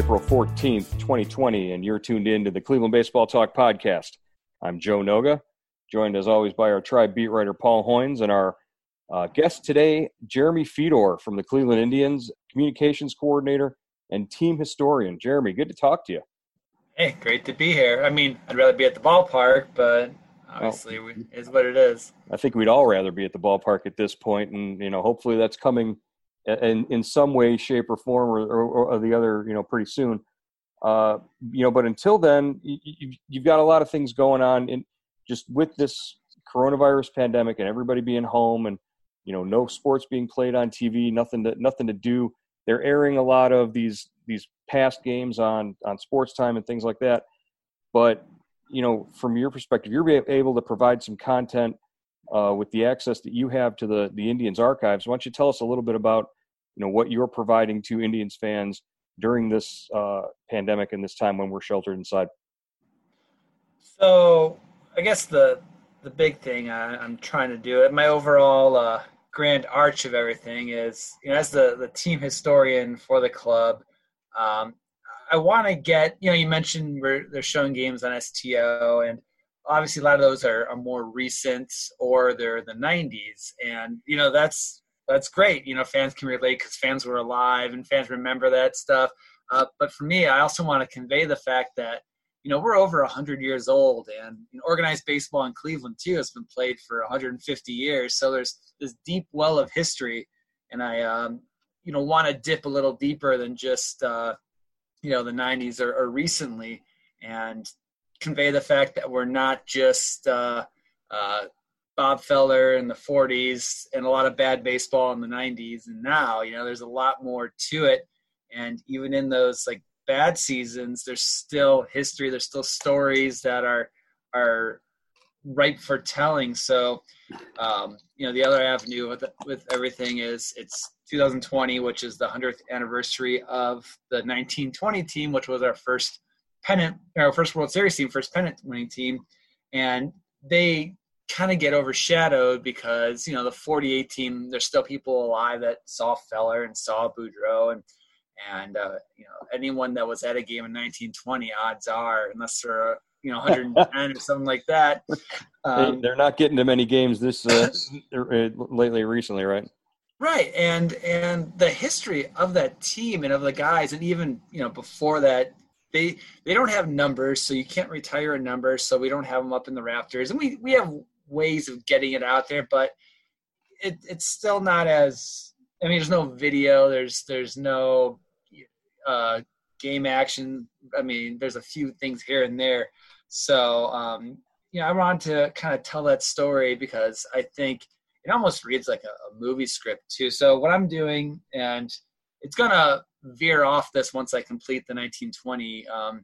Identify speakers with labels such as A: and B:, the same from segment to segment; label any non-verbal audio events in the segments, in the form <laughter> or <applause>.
A: April 14th, 2020, and you're tuned in to the Cleveland Baseball Talk podcast. I'm Joe Noga, joined as always by our tribe beat writer Paul Hoynes and our uh, guest today, Jeremy Feador from the Cleveland Indians, communications coordinator and team historian. Jeremy, good to talk to you.
B: Hey, great to be here. I mean, I'd rather be at the ballpark, but obviously, well, we, is what it is.
A: I think we'd all rather be at the ballpark at this point, and you know, hopefully, that's coming in in some way, shape, or form, or, or, or the other, you know, pretty soon. Uh, you know, but until then, you, you've got a lot of things going on, in just with this coronavirus pandemic and everybody being home, and you know, no sports being played on TV, nothing to nothing to do. They're airing a lot of these these past games on on sports time and things like that. But you know, from your perspective, you're able to provide some content uh, with the access that you have to the the Indians archives. Why don't you tell us a little bit about you know what you're providing to Indians fans during this uh, pandemic and this time when we're sheltered inside?
B: So, I guess the the big thing I, am trying to do it. My overall uh, grand arch of everything is, you know, as the the team historian for the club. Um, I want to get, you know, you mentioned where they're showing games on STO, and obviously a lot of those are, are more recent or they're the 90s, and you know that's that's great. You know, fans can relate because fans were alive and fans remember that stuff. Uh, but for me, I also want to convey the fact that you know we're over 100 years old, and organized baseball in Cleveland too has been played for 150 years. So there's this deep well of history, and I um, you know want to dip a little deeper than just uh, you know the 90s or, or, recently and convey the fact that we're not just uh, uh, bob feller in the 40s and a lot of bad baseball in the 90s and now you know there's a lot more to it. And even in those like bad seasons there's still history there's still stories that are are ripe for telling. So um, you know the other avenue with with everything is it's 2020, which is the 100th anniversary of the 1920 team, which was our first pennant, our first World Series team, first pennant winning team, and they kind of get overshadowed because you know the 48 team. There's still people alive that saw Feller and saw Boudreau and and uh, you know anyone that was at a game in 1920, odds are, unless they're you know 110 <laughs> or something like that.
A: Um, They're not getting to many games this <laughs> uh, lately, recently, right?
B: Right, and and the history of that team and of the guys, and even you know before that, they they don't have numbers, so you can't retire a number, so we don't have them up in the rafters, and we we have ways of getting it out there, but it, it's still not as. I mean, there's no video, there's there's no uh, game action. I mean, there's a few things here and there, so um, you know, I wanted to kind of tell that story because I think it almost reads like a, a, movie script too. So what I'm doing, and it's gonna veer off this once I complete the 1920 um,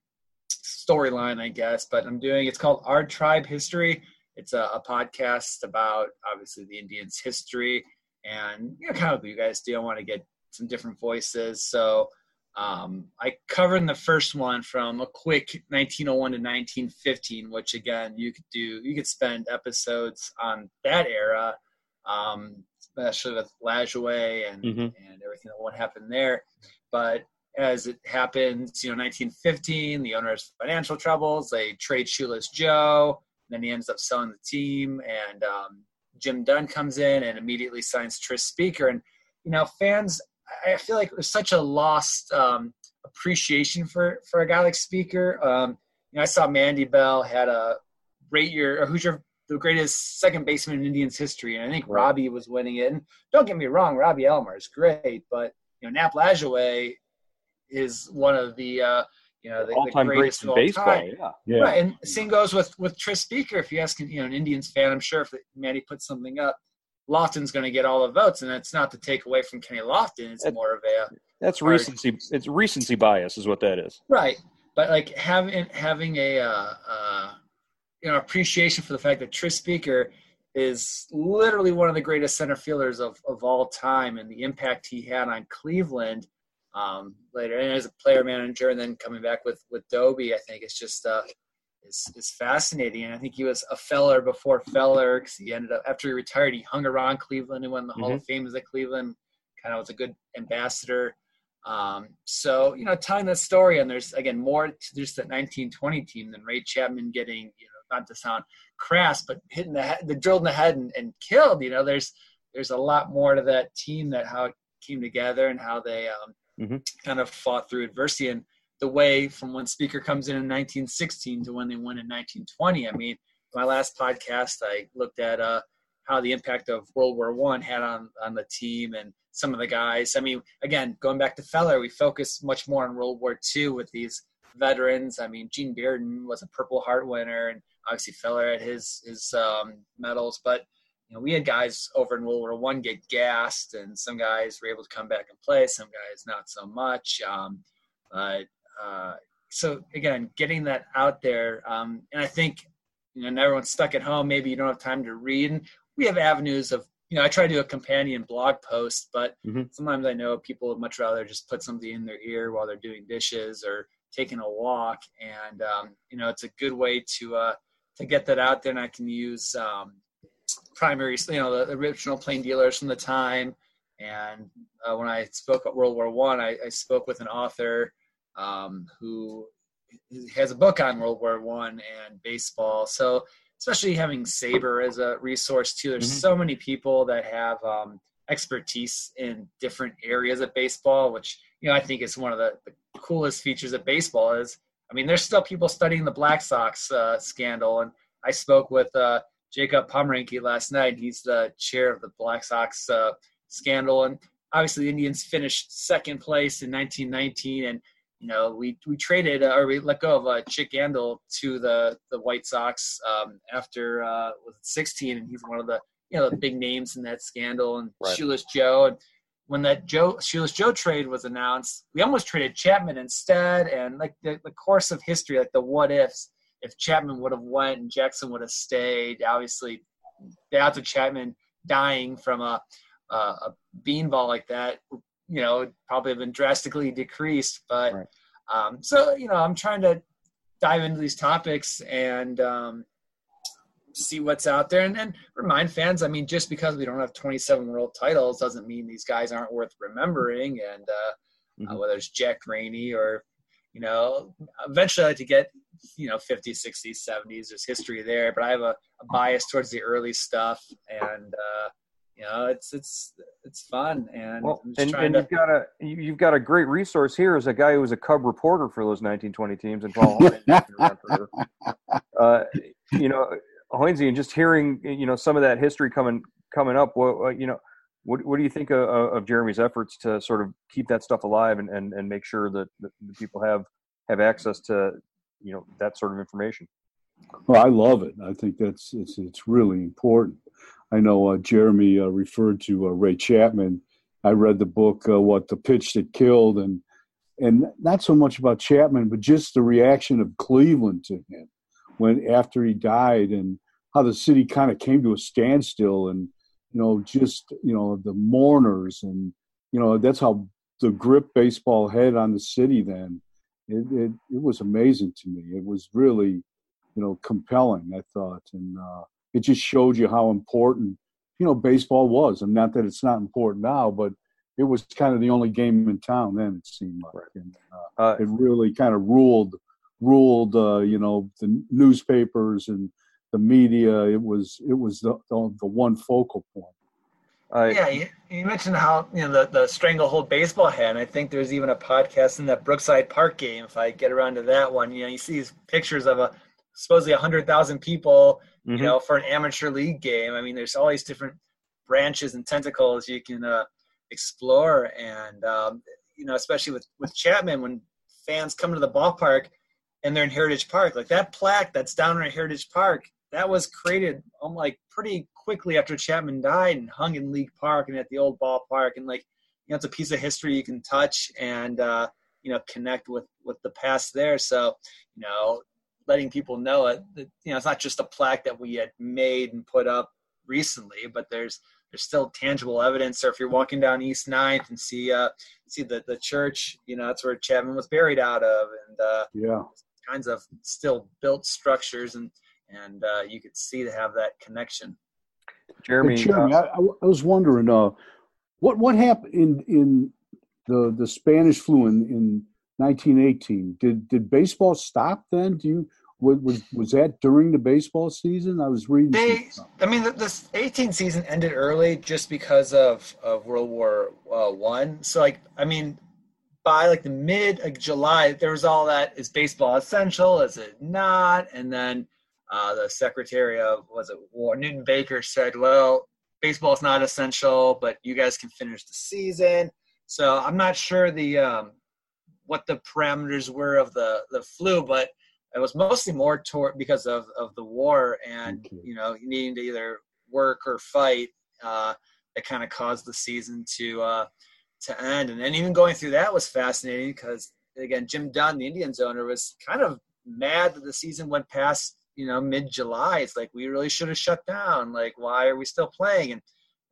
B: storyline, I guess. But I'm doing it's called Our Tribe History. It's a, a, podcast about obviously the Indians' history and you know kind of what you guys do. I want to get some different voices, so. Um, I covered in the first one from a quick 1901 to 1915, which again you could do. You could spend episodes on that era um, especially with Lajoie and mm-hmm. and everything that what happened there. But as it happens, you know, 1915, the owner's financial troubles. They trade Shoeless Joe. And then he ends up selling the team, and um, Jim Dunn comes in and immediately signs Tris Speaker. And you know, fans, I feel like there's such a lost um, appreciation for for a guy like Speaker. Um, you know, I saw Mandy Bell had a rate your or who's your the greatest second baseman in Indians history, and I think Robbie was winning it. And don't get me wrong, Robbie Alomar is great, but you know, Nap Lajoie is one of the uh, you know the,
A: all-time
B: the
A: greats in baseball.
B: Time.
A: Yeah,
B: yeah. Right, and same goes with with Tris Speaker. If you ask you know an Indians fan, I'm sure if Manny puts something up, Lofton's going to get all the votes, and that's not to take away from Kenny Lofton. It's that, more of a
A: that's recency. It's recency bias, is what that is.
B: Right, but like having having a uh, uh, you know appreciation for the fact that Tris Speaker is literally one of the greatest center fielders of, of all time and the impact he had on Cleveland um, later and as a player manager and then coming back with with Doby I think it's just uh, is, is fascinating and I think he was a feller before feller because he ended up after he retired he hung around Cleveland and won the mm-hmm. Hall of mm-hmm. Fame as a Cleveland kind of was a good ambassador um, so you know telling that story and there's again more to just that 1920 team than Ray Chapman getting you know not to sound crass, but hitting the head, the drilled in the head and, and killed. You know, there's there's a lot more to that team that how it came together and how they um, mm-hmm. kind of fought through adversity and the way from when Speaker comes in in 1916 to when they won in 1920. I mean, my last podcast I looked at uh, how the impact of World War One had on on the team and some of the guys. I mean, again, going back to Feller, we focus much more on World War Two with these veterans. I mean, Gene Bearden was a Purple Heart winner, and obviously Feller had his his um, medals, but you know we had guys over in World War One get gassed, and some guys were able to come back and play, some guys not so much. Um, but uh, so again, getting that out there, um, and I think you know and everyone's stuck at home. Maybe you don't have time to read. And we have avenues of you know I try to do a companion blog post, but mm-hmm. sometimes I know people would much rather just put something in their ear while they're doing dishes or taking a walk, and um, you know it's a good way to uh, to get that out there, and I can use um, primary, you know, the, original plain dealers from the time. And uh, when I spoke at World War One, I, I, spoke with an author um, who has a book on World War One and baseball. So especially having SABR as a resource too. There's mm-hmm. so many people that have um, expertise in different areas of baseball, which you know I think is one of the, the coolest features of baseball is I mean, there's still people studying the Black Sox uh, scandal, and I spoke with uh, Jacob Pomrenke last night. He's the chair of the Black Sox uh, scandal, and obviously the Indians finished second place in 1919, and you know we we traded uh, or we let go of uh, Chick Gandil to the the White Sox um, after uh, was 16, and he's one of the you know the big names in that scandal, and right. Shoeless Joe. And, when that Joe Shoeless Joe trade was announced, we almost traded Chapman instead, and like the, the course of history, like the what ifs, if Chapman would have went and Jackson would have stayed, obviously the odds of Chapman dying from a, a, a beanball like that, you know, probably have been drastically decreased. But right. um, so you know, I'm trying to dive into these topics and um, see what's out there and, and remind fans. I mean, just because we don't have 27 world titles doesn't mean these guys aren't worth remembering. And uh, uh mm-hmm. uh, whether it's Jack Graney or, you know, eventually I like to get, you know, 50s, 60s, 70s. There's history there, but I have a, a bias towards the early stuff. And, uh, you know, it's it's it's fun, and
A: well, and, and to... you've got a you've got a great resource here as a guy who was a Cub reporter for those 1920 teams, and Paul. <laughs> <laughs> uh, you know, Hoynesy, and just hearing you know some of that history coming coming up, what you know, what what do you think of, of Jeremy's efforts to sort of keep that stuff alive and and, and make sure that, that the people have have access to you know that sort of information?
C: Well, I love it. I think that's it's it's really important. I know uh, Jeremy uh, referred to uh, Ray Chapman. I read the book uh, "What the Pitch That Killed" and and not so much about Chapman, but just the reaction of Cleveland to him when after he died and how the city kind of came to a standstill and you know just you know the mourners and you know that's how the grip baseball had on the city then. It, it, it was amazing to me. It was really you know compelling i thought. And uh, it just showed you how important you know baseball was. And not that it's not important now but it was kind of the only game in town then. It seemed like, and, uh, uh, it really kind of ruled ruled uh, you know the newspapers and the media. It was it was the the, the one focal point.
B: Uh, yeah, you, you, mentioned how you know the, the stranglehold baseball hand. I think there's even a podcast in that Brookside Park game. If I get around to that one, you know, you see these pictures of a supposedly hundred thousand people, mm-hmm. you know, for an amateur league game. I mean, there's all these different branches and tentacles you can uh, explore, and um, you know, especially with with Chapman, when fans come to the ballpark and they're in Heritage Park, like that plaque that's down in Heritage Park, that was created um, like pretty quickly after Chapman died and hung in League Park and at the old ballpark and like you know it's a piece of history you can touch and uh, you know connect with with the past there. So you know letting people know it that, you know it's not just a plaque that we had made and put up recently, but there's there's still tangible evidence. Or if you're walking down East 9th and see uh see the the church, you know that's where Chapman was buried out of, and uh,
C: yeah,
B: kinds of still built structures and and uh, you could see to have that connection.
A: Jeremy,
C: Jeremy uh, I, I, was wondering, uh, what what happened in in the the Spanish flu in, in 1918? Did did baseball stop then? Do you was was, was that during the baseball season? I was reading.
B: They, I mean, the, this 18 season ended early just because of of World War uh, One. So, like, I mean, by like the mid like July, there was all that: is baseball essential? Is it not? And then uh, the secretary of was it War Newton Baker said, "Well, baseball is not essential, but you guys can finish the season." So I'm not sure the um, what the parameters were of the the flu, but it was mostly more toward because of of the war and okay. you know needing to either work or fight uh, that kind of caused the season to uh, to end. And then even going through that was fascinating because again, Jim Dunn, the Indians owner, was kind of mad that the season went past you know mid July. It's like we really should have shut down. Like why are we still playing? And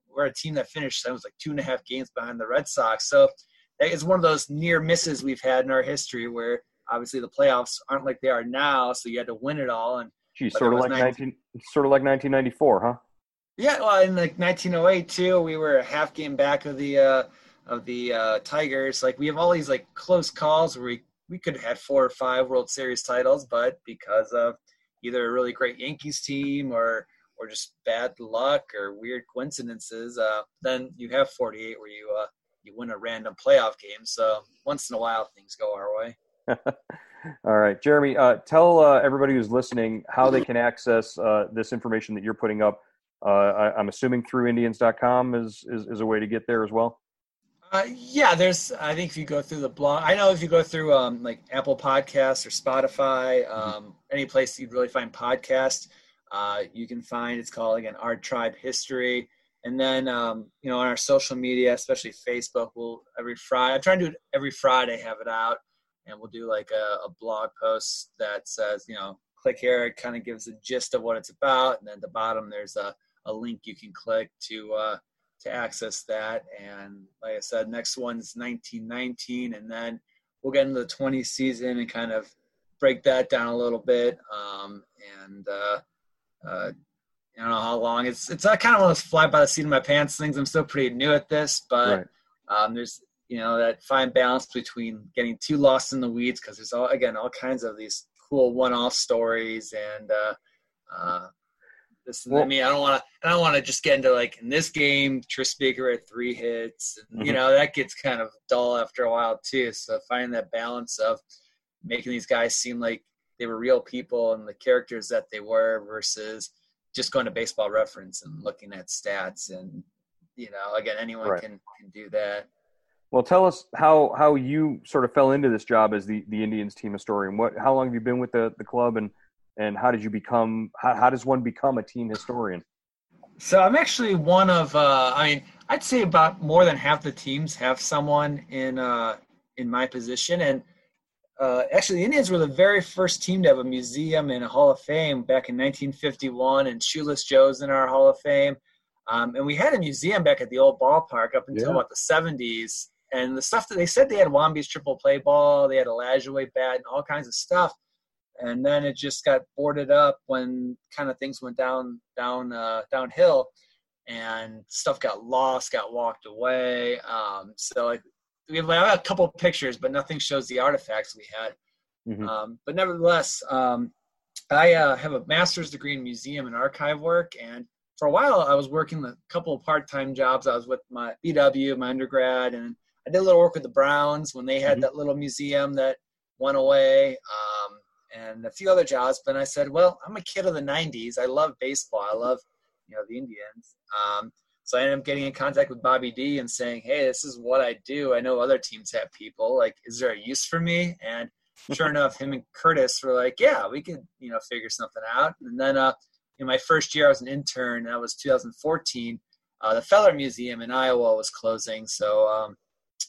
B: we're a team that finished. That was like two and a half games behind the Red Sox. So it's one of those near misses we've had in our history where obviously the playoffs aren't like they are now. So you had to win it all. And
A: geez, sort of like 19, 19, sort of like 1994, huh?
B: Yeah, well, in like 1908 too, we were a half game back of the uh, of the uh, Tigers. Like we have all these like close calls where we we could have had four or five World Series titles, but because of either a really great Yankees team or or just bad luck or weird coincidences, uh, then you have 48 where you uh, you win a random playoff game. So once in a while, things go our way. <laughs>
A: All right, Jeremy, uh, tell uh, everybody who's listening how they can access uh, this information that you're putting up. Uh, I, am assuming through Indians.com is, is is a way to get there as well.
B: Uh, yeah, there's. I think if you go through the blog, I know if you go through um, like Apple Podcasts or Spotify, mm-hmm. um, mm-hmm. any place you'd really find podcasts, uh, you can find. It's called again Our Tribe History, and then um, you know on our social media, especially Facebook, we'll every Friday. I try and do it every Friday, have it out, and we'll do like a, a blog post that says, you know, click here. It kind of gives a gist of what it's about, and then at the bottom there's a a link you can click to. Uh, to access that. And like I said, next one's 1919, and then we'll get into the 20 season and kind of break that down a little bit. Um, and uh, uh, I don't know how long it's it's I kind of one of those fly by the seat of my pants things. I'm still pretty new at this, but right. um, there's you know that fine balance between getting too lost in the weeds because there's all again all kinds of these cool one-off stories and uh, uh, this well, I mean, I don't want to. I don't want to just get into like in this game, Tris Speaker had three hits, and mm-hmm. you know that gets kind of dull after a while too. So finding that balance of making these guys seem like they were real people and the characters that they were versus just going to baseball reference and looking at stats and you know again anyone right. can can do that
A: well tell us how how you sort of fell into this job as the the indians team historian what how long have you been with the the club and and how did you become how, how does one become a team historian?
B: So i'm actually one of uh, i mean i'd say about more than half the teams have someone in uh, in my position. And uh, actually the indians were the very first team to have a museum and a hall of fame back in 1951 and shoeless joe's in our hall of fame. Um, and we had a museum back at the old ballpark up until yeah. about the 70s and the stuff that they said they had Wamby's triple play ball, they had a Lajoie bat, and all kinds of stuff and then it just got boarded up when kind of things went down down uh, downhill. and stuff got lost, got walked away. Um, so like we have, a couple pictures, but nothing shows the artifacts we had. Mm-hmm. Um, but nevertheless, um, I uh, have a master's degree in museum and archive work, and for a while I was working a couple of part-time jobs. I was with my BW, my undergrad, and I did a little work with the Browns when they had mm-hmm. that little museum that went away, um, and a few other jobs. But I said, well, I'm a kid of the '90s. I love baseball. I love you know the Indians. Um, so I ended up getting in contact with Bobby D and saying, "Hey, this is what I do. I know other teams have people. Like, is there a use for me?" And sure <laughs> enough, him and Curtis were like, "Yeah, we could, you know, figure something out." And then, uh, in my first year, I was an intern. That was 2014. Uh, the Feller Museum in Iowa was closing, so um,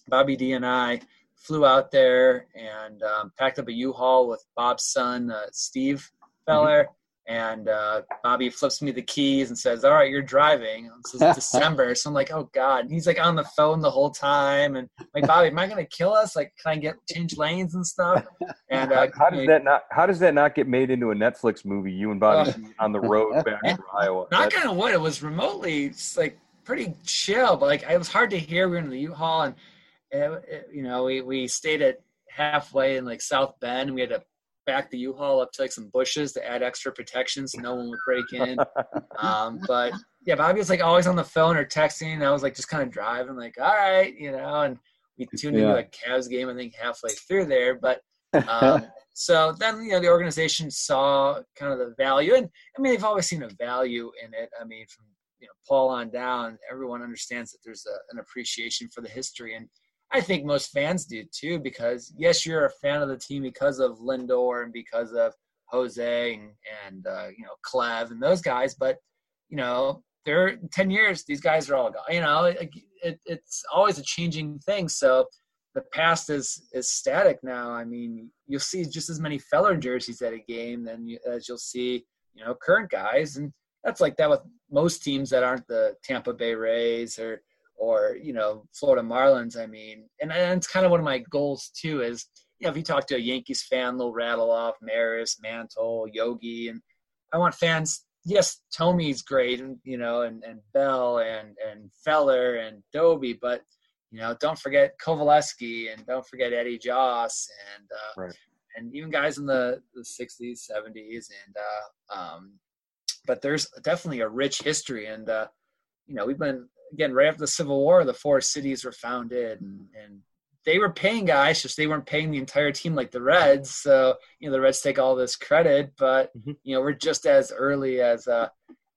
B: Bobby D and I flew out there and um, packed up a U-Haul with Bob's son, uh, Steve. Feller. Mm-hmm and uh, Bobby flips me the keys and says, "All right, you're driving." This is <laughs> December, so I'm like, "Oh God!" And he's like on the phone the whole time, and I'm like, "Bobby, am I gonna kill us? Like, can I get change lanes and stuff?" And
A: uh, how, does that not? How does that not get made into a Netflix movie? You and Bobby uh, on the road <laughs> back to Iowa.
B: Not kind of what it was remotely. It's like pretty chill, but like it was hard to hear. We were in the U-Haul, and it, it, you know, we we stayed at halfway in like South Bend. And we had to back the U-Haul up to like some bushes to add extra protection so no one would break in. <laughs> um, but yeah, Bobby was like always on the phone or texting. And I was like just kind of driving, like, all right, you know, and we tuned yeah. into a Cavs game, I think halfway through there. But <laughs> um, so then, you know, the organization saw kind of the value. And I mean, they've always seen a value in it. I mean, from, you know, Paul on down, everyone understands that there's a, an appreciation for the history. And I think most fans do too, because yes, you're a fan of the team because of Lindor and because of Jose and, and uh, you know Clev and those guys, but you know they're 10 years these guys are all gone. You know it, it, it's always a changing thing. So the past is is static now. I mean you'll see just as many feller jerseys at a game than you, as you'll see you know current guys. And that's like that with most teams that aren't the tampa bay rays or or you know Florida Marlins. I mean, and, and it's kind of one of my goals too. Is you know if you talk to a Yankees fan, they'll rattle off Maris, Mantle, Yogi, and I want fans. Yes, Thome's great, and you know, and and Bell and and Feller and Doby, but you know, don't forget Coveleski and don't forget Addie Joss and uh, right. and even guys in the the 60s, 70s, and uh, um, but there's definitely a rich history and. Uh, you know, we've been again, right after the Civil War, the Forest Citys were founded, and, and they were paying guys, just they weren't paying the entire team like the Reds. So you know, the Reds take all this credit, but mm-hmm. you know, we're just as early as uh,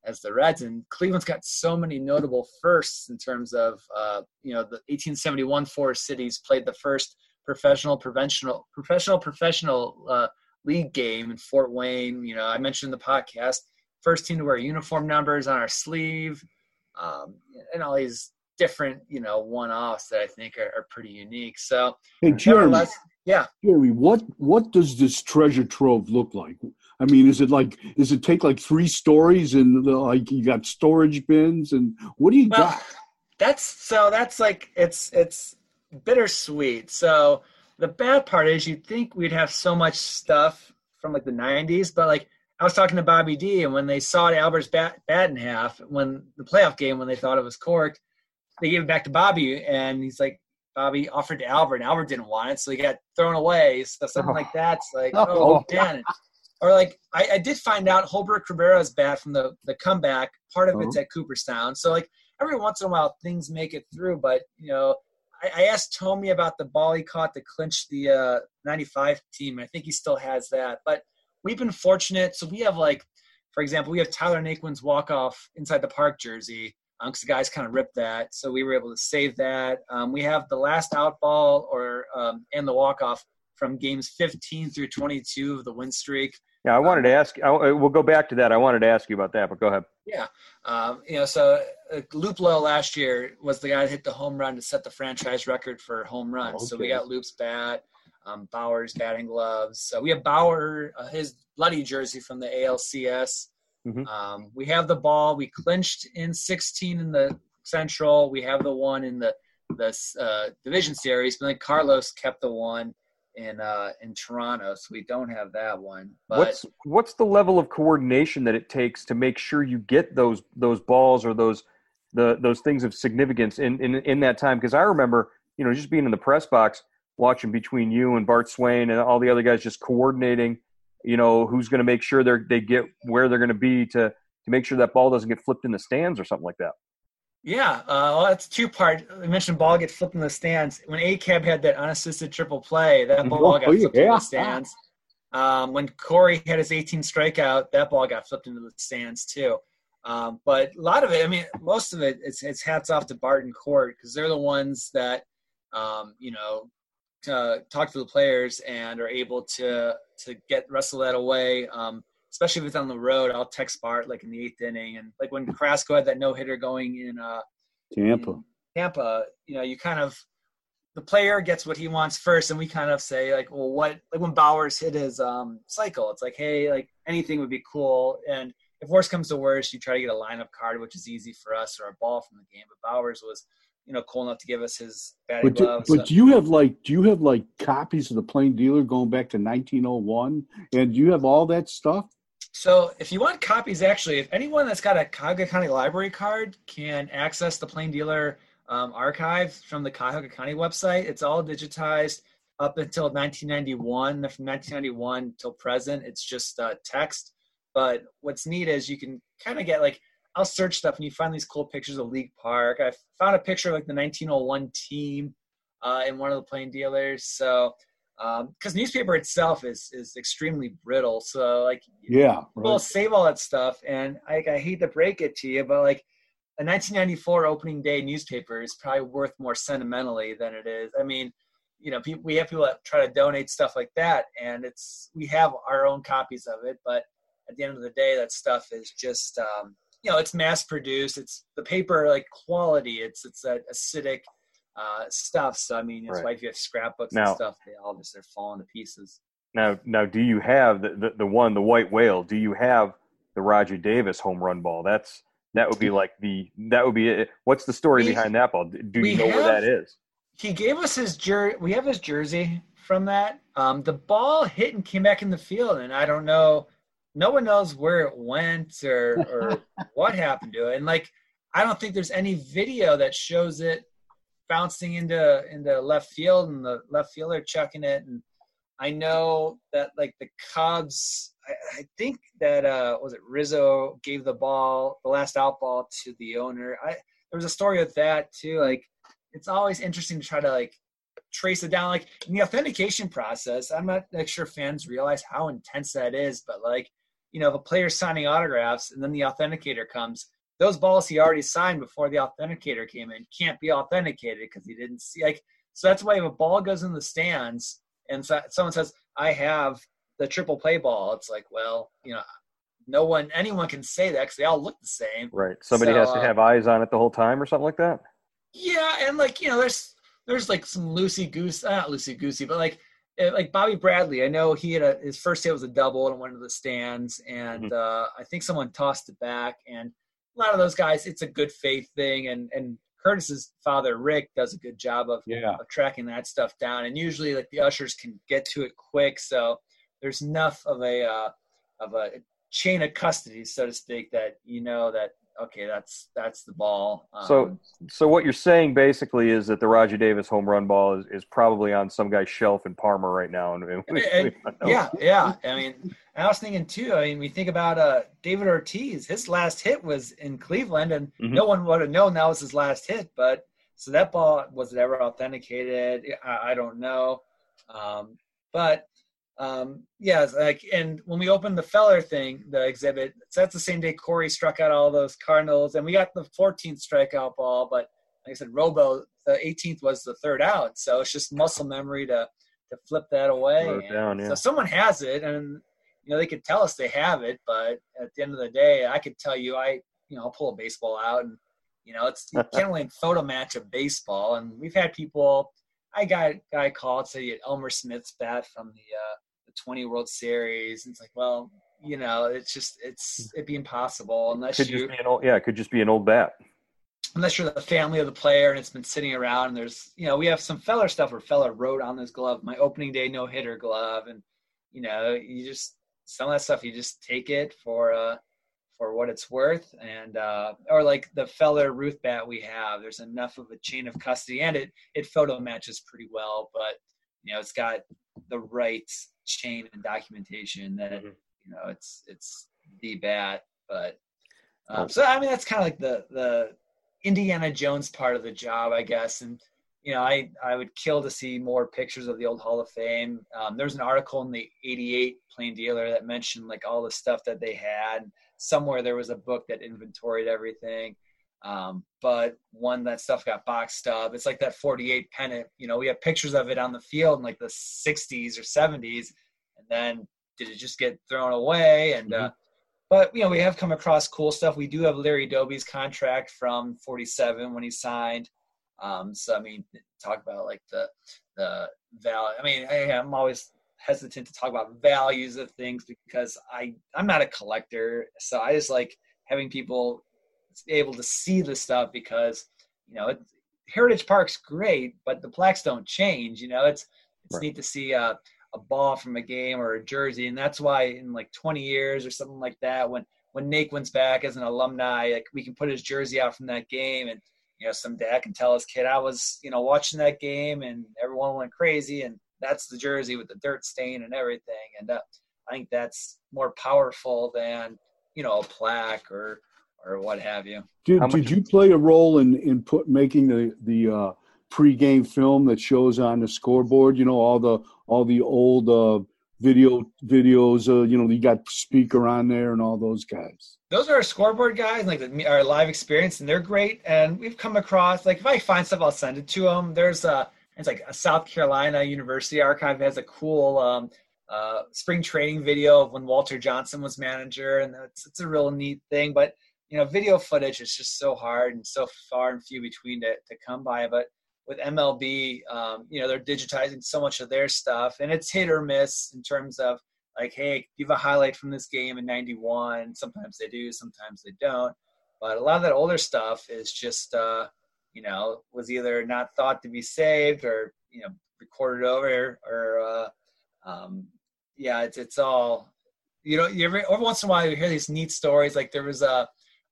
B: as the Reds, and Cleveland's got so many notable firsts in terms of uh, you know, the 1871 Forest Citys played the first professional professional professional professional uh, league game in Fort Wayne. You know, I mentioned in the podcast, first team to wear uniform numbers on our sleeve um, and all these different, you know, one-offs that I think are, are pretty unique. So,
C: hey, Jeremy,
B: yeah,
C: Jeremy, what what does this treasure trove look like? I mean, is it like does it take like three stories and the, like you got storage bins and what do you well, got?
B: That's so that's like it's it's bittersweet. So the bad part is you'd think we'd have so much stuff from like the 90s, but like I was talking to Bobby D, and when they saw Albert's bat, bat in half, when the playoff game, when they thought it was corked, they gave it back to Bobby, and he's like, Bobby offered to Albert, and Albert didn't want it, so he got thrown away. So something oh. like that's like, oh, oh man. Or like, I, I, did find out Jolbert Cabrera's bat from the the comeback. Part of it's at Cooperstown, so like every once in a while things make it through. But you know, I, I asked Thome about the ball he caught to clinch the uh, '95 team. I think he still has that, but we've been fortunate. So we have like, for example, we have Tyler Naquin's walk off inside the park jersey because um, the guys kind of ripped that. So we were able to save that. Um, we have the last out ball or um, and the walk off from games 15 through 22 of the win streak.
A: Yeah, I wanted to ask. I, we'll go back to that. I wanted to ask you about that, but go ahead.
B: Yeah, um, you know, so uh, Luplow last year was the guy that hit the home run to set the franchise record for home runs. Okay. So we got Loop's bat um, Bauer's batting gloves. So we have Bauer, uh, his bloody jersey from the ALCS. Mm-hmm. Um, we have the ball. We clinched in 16 in the Central. We have the one in the the uh, division series, but then Carlos kept the one in uh, in Toronto, so we don't have that one. But
A: what's what's the level of coordination that it takes to make sure you get those those balls or those the those things of significance in in, in that time because I remember you know just being in the press box watching between you and Bart Swain and all the other guys just coordinating you know who's going to make sure they they get where they're going to be to to make sure that ball doesn't get flipped in the stands or something like that.
B: Yeah, uh, well, that's two part. I mentioned ball gets flipped in the stands. When ACAB had that unassisted triple play, that ball oh, got flipped yeah. in the stands. Um, when Corey had his 18 strikeout, that ball got flipped into the stands too. Um, but a lot of it, I mean, most of it, it's, it's hats off to Barton Court because they're the ones that, um, you know, talk to the players and are able to to get wrestle that away. Um, especially if it's on the road, I'll text Bart like in the eighth inning, and like when Carrasco had that no hitter going in uh,
C: Tampa. In
B: Tampa, you know, you kind of the player gets what he wants first, and we kind of say like, well, what like when Bowers hit his um, cycle, it's like, hey, like anything would be cool, and if worst comes to worst, you try to get a lineup card, which is easy for us, or a ball from the game. But Bowers was, you know, cool enough to give us his batting
C: but do,
B: gloves.
C: But do you have like, do you have like copies of the Plain Dealer going back to 1901, and do you have all that stuff?
B: So if you want copies, actually, if anyone that's got a Cuyahoga County Library card can access the Plain Dealer um, archive from the Cuyahoga County website, it's all digitized up until 1991. From 1991 till present, it's just uh, text. But what's neat is you can kind of get like I'll search stuff and you find these cool pictures of League Park. I found a picture of like the 1901 team uh, in one of the Plain Dealers. So because um, newspaper itself is is extremely brittle. So like
C: yeah,
B: we'll right. save all that stuff, and I, I hate to break it to you, but like a 1994 opening day newspaper is probably worth more sentimentally than it is. I mean, you know, people, we have people that try to donate stuff like that, and it's we have our own copies of it, but at the end of the day, that stuff is just um, you know it's mass produced. It's the paper like quality. It's it's that acidic uh, stuff. So I mean, that's right. why if you have scrapbooks now, and stuff, they all just they're falling to pieces.
A: Now, now, do you have the, the, the one, the white whale? Do you have the Rajai Davis home run ball? That's that would be like the that would be it. What's the story we, behind that ball? Do you know have, where that is?
B: He gave us his jersey. We have his jersey from that. Um, the ball hit and came back in the field, and I don't know. No one knows where it went or or <laughs> what happened to it. And like, I don't think there's any video that shows it bouncing into into left field and the left fielder chucking it and I know that like the Cubs I, I think that uh was it Rizzo gave the ball the last out ball to the owner. I there was a story with that too like it's always interesting to try to like trace it down like in the authentication process i'm not like sure fans realize how intense that is but like you know the player's signing autographs and then the authenticator comes those balls he already signed before the authenticator came in can't be authenticated because he didn't see like so that's why if a ball goes in the stands and so, someone says i have the triple play ball it's like well you know no one anyone can say that because they all look the same.
A: Right. Somebody so, has to uh, have eyes on it the whole time or something like that?
B: Yeah and like you know there's there's like some loosey goose uh, not loosey goosey but like like Bobby Bradley, I know he had a his first hit was a double and went into the stands, and mm-hmm. uh, I think someone tossed it back, and a lot of those guys, it's a good faith thing, and and Curtis's father Rick does a good job of,
C: yeah.
B: of tracking that stuff down, and usually like the ushers can get to it quick, so there's enough of a uh, of a chain of custody, so to speak, that you know that okay, that's that's the ball.
A: Um, so, so what you're saying basically is that the Rajai Davis home run ball is, is probably on some guy's shelf in Parma right now. And, and,
B: and yeah, yeah. I mean, I was thinking too. I mean, we think about uh, David Ortiz. His last hit was in Cleveland, and mm-hmm. no one would have known that was his last hit. But so that ball was it ever authenticated? I, I don't know. Um, but um, yeah, like, and when we opened the Feller thing, the exhibit, so that's the same day Corey struck out all those Cardinals, and we got the 14th strikeout ball. But like I said, Robo, the 18th was the third out, so it's just muscle memory to to flip that away.
A: Down, yeah.
B: So someone has it, and you know they could tell us they have it, but at the end of the day, I could tell you, I you know I'll pull a baseball out, and you know it's you can't only <laughs> photo match a baseball, and we've had people. I got a guy called said he had Elmer Smith's bat from the uh, 20 World Series. And it's like, well, you know, it's just it's it'd be impossible unless
A: could
B: you
A: just be an old, yeah, it could just be an old bat.
B: Unless you're the family of the player and it's been sitting around and there's you know, we have some Feller stuff where Feller wrote on this glove, my opening day no hitter glove and you know, you just some of that stuff you just take it for uh for what it's worth, and uh, or like the Feller Ruth bat we have. There's enough of a chain of custody, and it it photo matches pretty well, but you know it's got the right chain and documentation that mm-hmm. you know it's it's the bat. But um, oh. so I mean that's kind of like the the Indiana Jones part of the job, I guess, and you know, I, I would kill to see more pictures of the old Hall of Fame. Um, there's an article in the 88 Plain Dealer that mentioned like all the stuff that they had. Somewhere there was a book that inventoried everything. Um, but one that stuff got boxed up. It's like that 48 pennant. You know, we have pictures of it on the field in like the 60s or 70s, and then did it just get thrown away? And mm-hmm. uh, but you know, we have come across cool stuff. We do have Larry Doby's contract from 47 when he signed. Um, so I mean, talk about like the the value. I mean, I, am always hesitant to talk about values of things because I I'm not a collector, so I just like having people able to see the stuff because you know it, Heritage Park's great, but the plaques don't change. You know, it's it's right. neat to see a, a ball from a game or a jersey, and that's why in like 20 years or something like that, when when Naquin's back as an alumni, like we can put his jersey out from that game and you know, some dad can tell his kid, I was, you know, watching that game and everyone went crazy. And that's the jersey with the dirt stain and everything. And uh, I think that's more powerful than, you know, a plaque or, or what have you.
C: Did, did you play a role in, in put making the, the, uh, pre-game film that shows on the scoreboard, you know, all the, all the old, uh, video videos. Uh, you know, you got speaker on there and all those guys.
B: Those are our scoreboard guys, like the, our live experience, and they're great. And we've come across like if I find stuff, I'll send it to them. There's a it's like a South Carolina University archive has a cool um, uh, spring training video of when Walter Johnson was manager, and it's it's a real neat thing. But you know, video footage is just so hard and so far and few between to to come by. But with MLB, um, you know, they're digitizing so much of their stuff, and it's hit or miss in terms of like, hey, give a highlight from this game in '91. Sometimes they do, sometimes they don't. But a lot of that older stuff is just, uh, you know, was either not thought to be saved or you know recorded over, or uh, um, yeah, it's it's all. You know, you every, every once in a while you hear these neat stories. Like there was a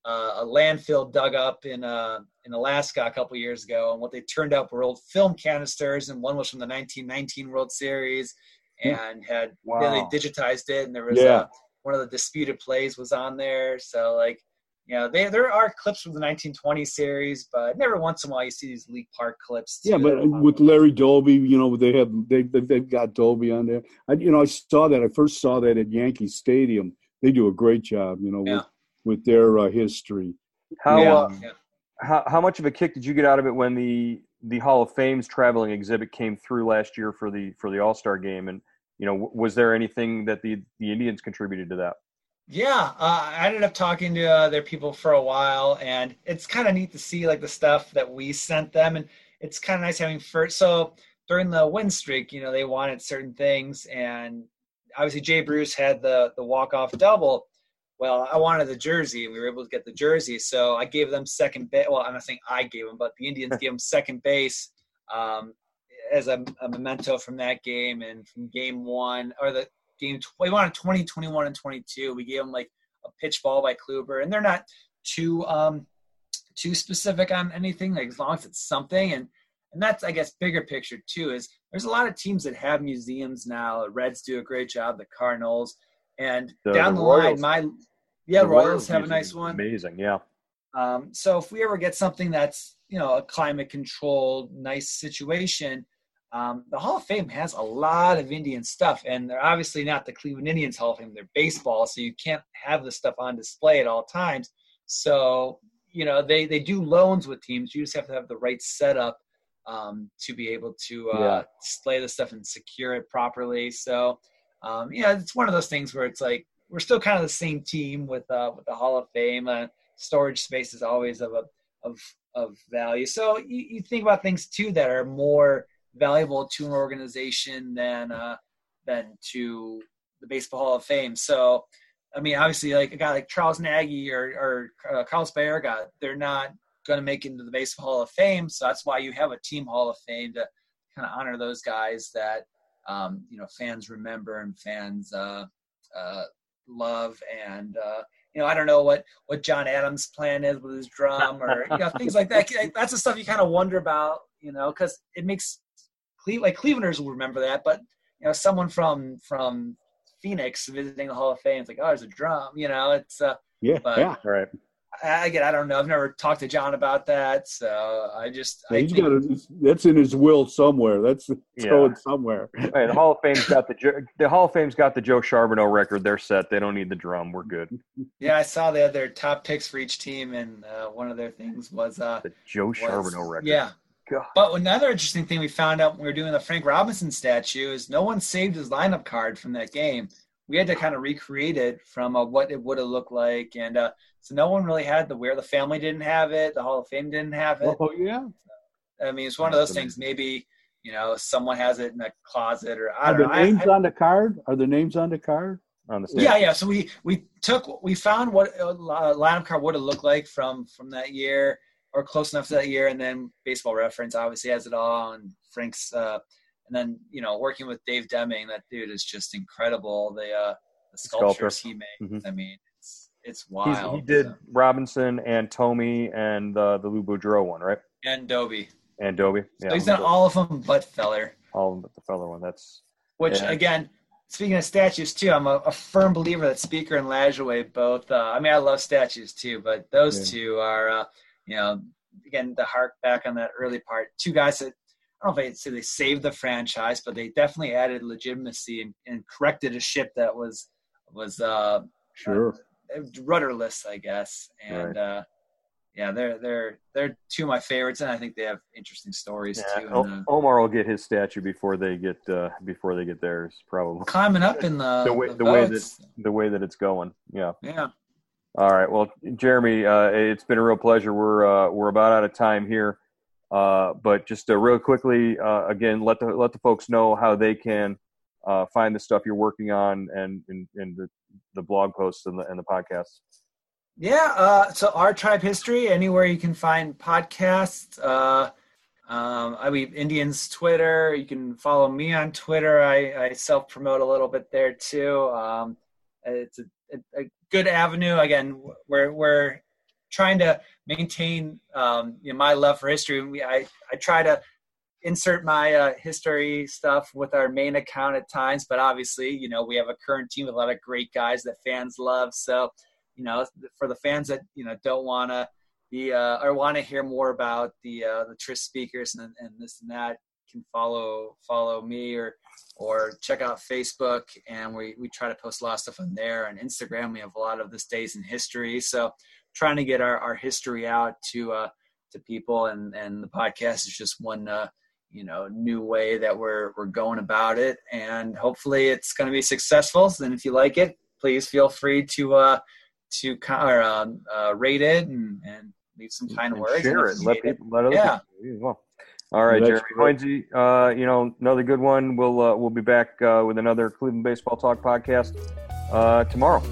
B: a landfill dug up in uh, in Alaska a couple years ago, and what they turned up were old film canisters, and one was from the 1919 World Series, hmm. and had wow. they digitized it, and there was yeah. a, one of the disputed plays was on there. So like, you know, they there are clips from the 1920 series, but never once in a while you see these League Park clips.
C: yeah, but with Larry Doby, you know, they have they they've got Dolby on there. I you know I saw that I first saw that at Yankee Stadium. They do a great job, you know, yeah. with with their uh, history.
A: How yeah. uh, how how much of a kick did you get out of it when the the Hall of Fame's traveling exhibit came through last year for the for the All Star game? And you know, was there anything that the the Indians contributed to that?
B: Yeah, uh, I ended up talking to uh, their people for a while, and it's kind of neat to see like the stuff that we sent them, and it's kind of nice having first. So during the win streak, you know, they wanted certain things, and obviously Jay Bruce had the the walk off double, well, I wanted the jersey, and we were able to get the jersey. So I gave them second base. Well, I'm not saying I gave them, but the Indians <laughs> gave them second base um, as a, a, memento from that game and from game one or the game. We wanted 20, 21, and 22. We gave them like a pitch ball by Kluber, and they're not too um, too specific on anything. Like as long as it's something, and and that's I guess bigger picture too. Is there's a lot of teams that have museums now. The Reds do a great job. The Cardinals and the, down the, the line, my yeah, Royals, Royals have a nice one.
A: Amazing, yeah.
B: Um, so if we ever get something that's you know a climate controlled, nice situation, um, the Hall of Fame has a lot of Indian stuff, and they're obviously not the Cleveland Indians Hall of Fame. They're baseball, so you can't have the stuff on display at all times. So you know they they do loans with teams. You just have to have the right setup um, to be able to uh, yeah. display the stuff and secure it properly. So um, yeah, it's one of those things where it's like we're still kind of the same team with uh, with the Hall of Fame. Uh, storage space is always of a of of value. So you, you think about things too that are more valuable to an organization than uh, than to the Baseball Hall of Fame. So I mean, obviously, like a guy like Charles Nagy or or uh, Carlos Baerga, they're not going to make it into the Baseball Hall of Fame. So that's why you have a Team Hall of Fame to kind of honor those guys that um, you know fans remember and fans uh, uh, love and uh, you know, I don't know what what John Adams' plan is with his drum or you know things like that. <laughs> That's the stuff you kind of wonder about, you know, because it makes Cle- like Clevelanders will remember that, but you know, someone from from Phoenix visiting the Hall of Fame, it's like, oh, there's a drum, you know, it's uh,
C: yeah,
B: but,
C: yeah,
A: right.
B: I, again, I don't know. I've never talked to John about that, so I just
C: yeah,
B: I
C: he's
B: think,
C: got a, that's in his will somewhere. That's <laughs>
A: Yeah.
C: going somewhere. <laughs>
A: Hey, the Hall of Fame's got the the Hall of Fame's got the Joe Charboneau record. They're set. They don't need the drum. We're good. <laughs>
B: yeah, I saw they had their top picks for each team, and uh, one of their things was uh,
A: The Joe
B: was-
A: Charboneau record.
B: Yeah,
A: God.
B: But another interesting thing we found out when we were doing the Frank Robinson statue is no one saved his lineup card from that game. We had to kind of recreate it from uh, what it would have looked like, and uh, so no one really had the where the family didn't have it, the Hall of Fame didn't have it.
C: Oh yeah.
B: I mean, it's one of those things. Maybe you know someone has it in a closet, or I
C: Are
B: don't
C: the
B: know. I-
C: names
B: I-
C: on the card? Are the names on the card?
A: On the stage.
B: yeah, yeah. So we we took we found what a lineup card would have looked like from from that year or close enough to that year, and then Baseball Reference obviously has it all, and Frank's, uh, and then you know working with Dave Deming, that dude is just incredible. The uh, the
A: Sculptor.
B: sculptures he makes,
A: Mhm.
B: I mean, it's it's
A: He's,
B: wild.
A: he did Robinson and Thome and uh, the Lou Boudreau one, right?
B: and Doby.
A: And Doby. Yeah,
B: So he's done all of them, but Feller.
A: all of them but the Feller one. That's
B: Which
A: Yeah.
B: again, speaking of statues too, I'm a, a firm believer that Speaker and Lajoie both. Uh, I mean, I love statues too, but those
C: Yeah.
B: two are, uh, you know, again to hark back on that early part. Two guys that I don't know if I'd say they saved the franchise, but they definitely added legitimacy and, and corrected a ship that was was uh,
C: Sure.
B: rudderless, I guess. And uh, yeah, they're they're they're two of my favorites, and I think they have interesting stories
A: yeah,
B: too.
A: O-
B: And, uh,
A: Omar will get his statue before they get uh, before they get theirs, probably.
B: climbing up in the
A: The way
B: the
A: the way that the way that it's going. Yeah.
B: yeah.
A: All right. Well, Jeremy, uh, it's been a real pleasure. We're uh, we're about out of time here, uh, but just real quickly, uh, again, let the let the folks know how they can uh, find the stuff you're working on and and, the, the blog posts and the and the podcasts.
B: Yeah, uh, so our tribe history, anywhere you can find podcasts. Uh, um, I mean, Indians Twitter. You can follow me on Twitter. I, I self promote a little bit there too. Um, it's a, a, a good avenue. Again, we're we're trying to maintain um, you know, my love for history. We, I I try to insert my uh, history stuff with our main account at times, but obviously, you know, we have a current team with a lot of great guys that fans love. So you know, for the fans that you know don't want to be uh, or want to hear more about the uh, the Tris Speakers and, and this and that, can follow follow me or or check out Facebook, and we we try to post a lot of stuff on there. And Instagram, we have a lot of this days in history, so trying to get our, our history out to uh, to people, and and the podcast is just one. Uh, you know, new way that we're we're going about it, and hopefully it's going to be successful. So then, if you like it, please feel free to uh, to co- or, um, uh, rate it and, and leave some kind
A: And
B: words.
A: Share
B: and
A: it. Let people let other
B: Yeah.
A: people well. All right,
C: That's
A: Jeremy
C: great.
A: Uh, you know, another good one. We'll uh, we'll be back uh, with another Cleveland Baseball Talk podcast uh, tomorrow.